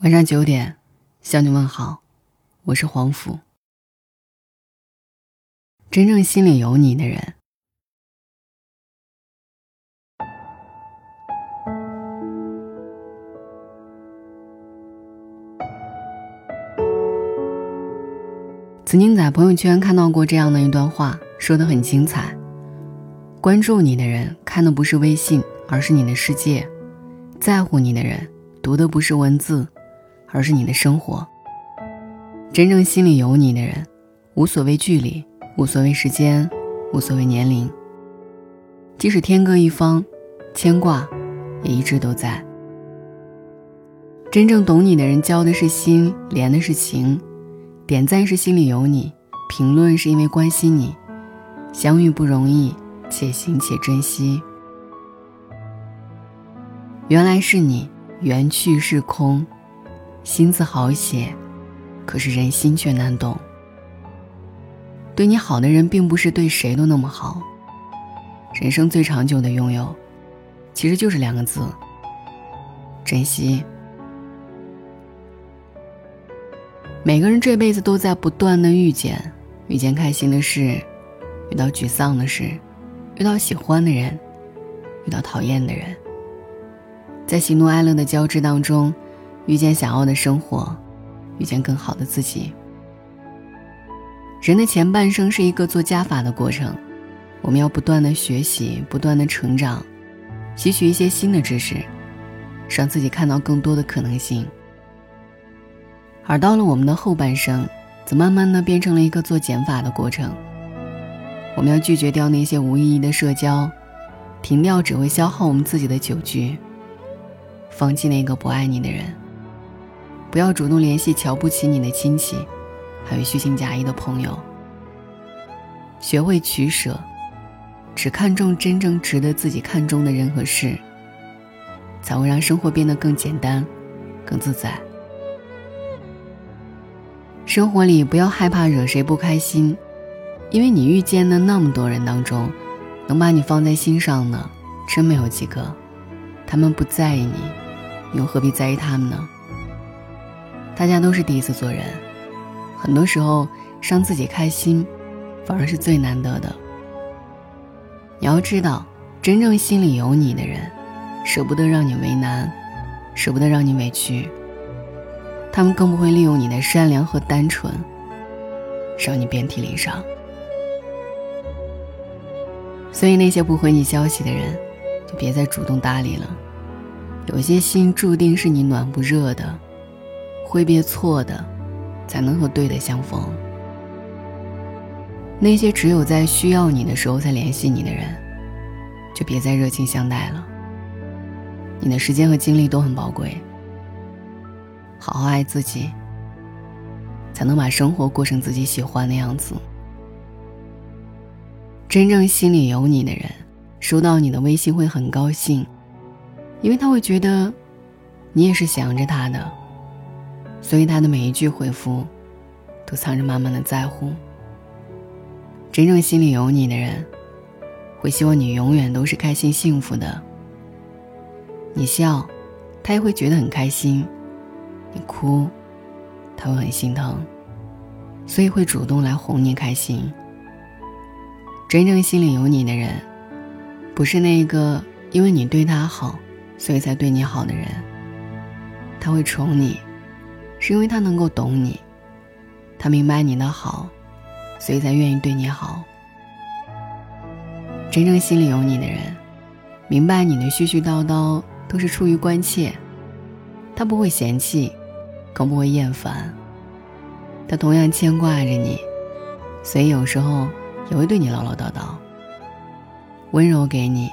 晚上九点，向你问好，我是黄甫。真正心里有你的人，曾经在朋友圈看到过这样的一段话，说的很精彩。关注你的人看的不是微信，而是你的世界；在乎你的人读的不是文字。而是你的生活。真正心里有你的人，无所谓距离，无所谓时间，无所谓年龄。即使天各一方，牵挂也一直都在。真正懂你的人，交的是心，连的是情，点赞是心里有你，评论是因为关心你。相遇不容易，且行且珍惜。原来是你，缘去是空。心字好写，可是人心却难懂。对你好的人，并不是对谁都那么好。人生最长久的拥有，其实就是两个字：珍惜。每个人这辈子都在不断的遇见，遇见开心的事，遇到沮丧的事，遇到喜欢的人，遇到讨厌的人，在喜怒哀乐的交织当中。遇见想要的生活，遇见更好的自己。人的前半生是一个做加法的过程，我们要不断的学习，不断的成长，吸取一些新的知识，让自己看到更多的可能性。而到了我们的后半生，则慢慢的变成了一个做减法的过程。我们要拒绝掉那些无意义的社交，停掉只会消耗我们自己的酒局，放弃那个不爱你的人。不要主动联系瞧不起你的亲戚，还有虚情假意的朋友。学会取舍，只看重真正值得自己看重的人和事，才会让生活变得更简单、更自在。生活里不要害怕惹谁不开心，因为你遇见的那么多人当中，能把你放在心上的，真没有几个。他们不在意你，你又何必在意他们呢？大家都是第一次做人，很多时候让自己开心，反而是最难得的。你要知道，真正心里有你的人，舍不得让你为难，舍不得让你委屈，他们更不会利用你的善良和单纯，让你遍体鳞伤。所以那些不回你消息的人，就别再主动搭理了。有些心注定是你暖不热的。挥别错的，才能和对的相逢。那些只有在需要你的时候才联系你的人，就别再热情相待了。你的时间和精力都很宝贵，好好爱自己，才能把生活过成自己喜欢的样子。真正心里有你的人，收到你的微信会很高兴，因为他会觉得，你也是想着他的。所以他的每一句回复，都藏着满满的在乎。真正心里有你的人，会希望你永远都是开心幸福的。你笑，他也会觉得很开心；你哭，他会很心疼，所以会主动来哄你开心。真正心里有你的人，不是那个因为你对他好，所以才对你好的人。他会宠你。是因为他能够懂你，他明白你的好，所以才愿意对你好。真正心里有你的人，明白你的絮絮叨叨都是出于关切，他不会嫌弃，更不会厌烦。他同样牵挂着你，所以有时候也会对你唠唠叨叨，温柔给你，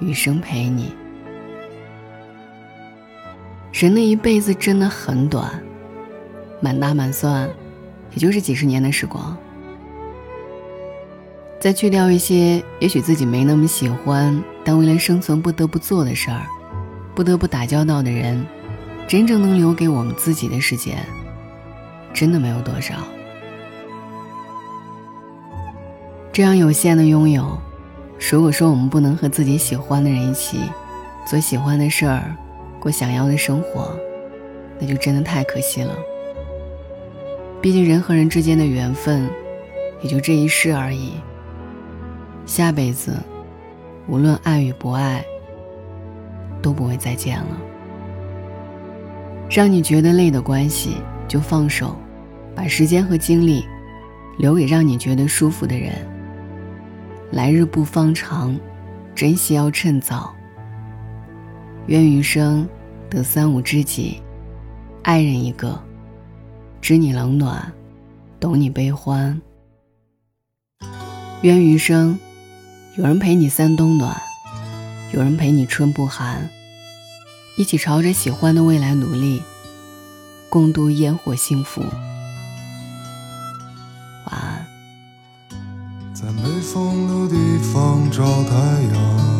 余生陪你。人的一辈子真的很短，满打满算，也就是几十年的时光。再去掉一些也许自己没那么喜欢，但为了生存不得不做的事儿，不得不打交道的人，真正能留给我们自己的时间，真的没有多少。这样有限的拥有，如果说我们不能和自己喜欢的人一起做喜欢的事儿。过想要的生活，那就真的太可惜了。毕竟人和人之间的缘分，也就这一世而已。下辈子，无论爱与不爱，都不会再见了。让你觉得累的关系就放手，把时间和精力留给让你觉得舒服的人。来日不方长，珍惜要趁早。愿余生得三五知己，爱人一个。知你冷暖，懂你悲欢。愿余生，有人陪你三冬暖，有人陪你春不寒，一起朝着喜欢的未来努力，共度烟火幸福。晚安。在没风的地方找太阳，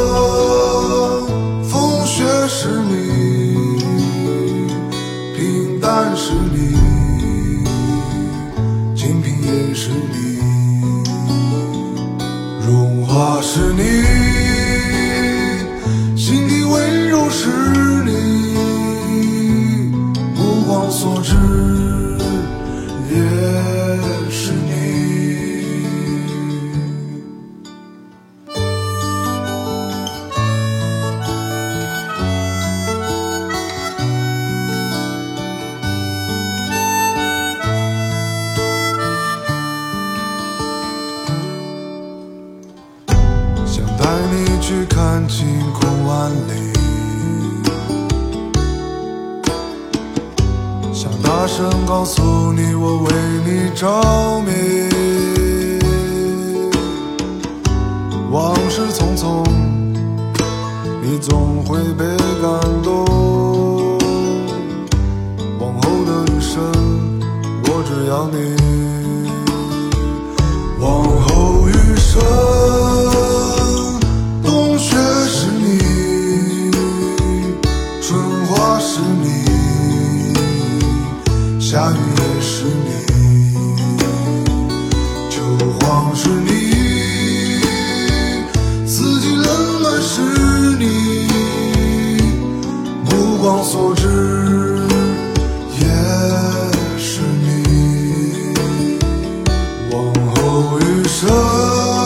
晴空万里，想大声告诉你我为你着迷。往事匆匆，你总会被感动。往后的余生，我只要你。是你四季冷暖是你目光所至也是你往后余生。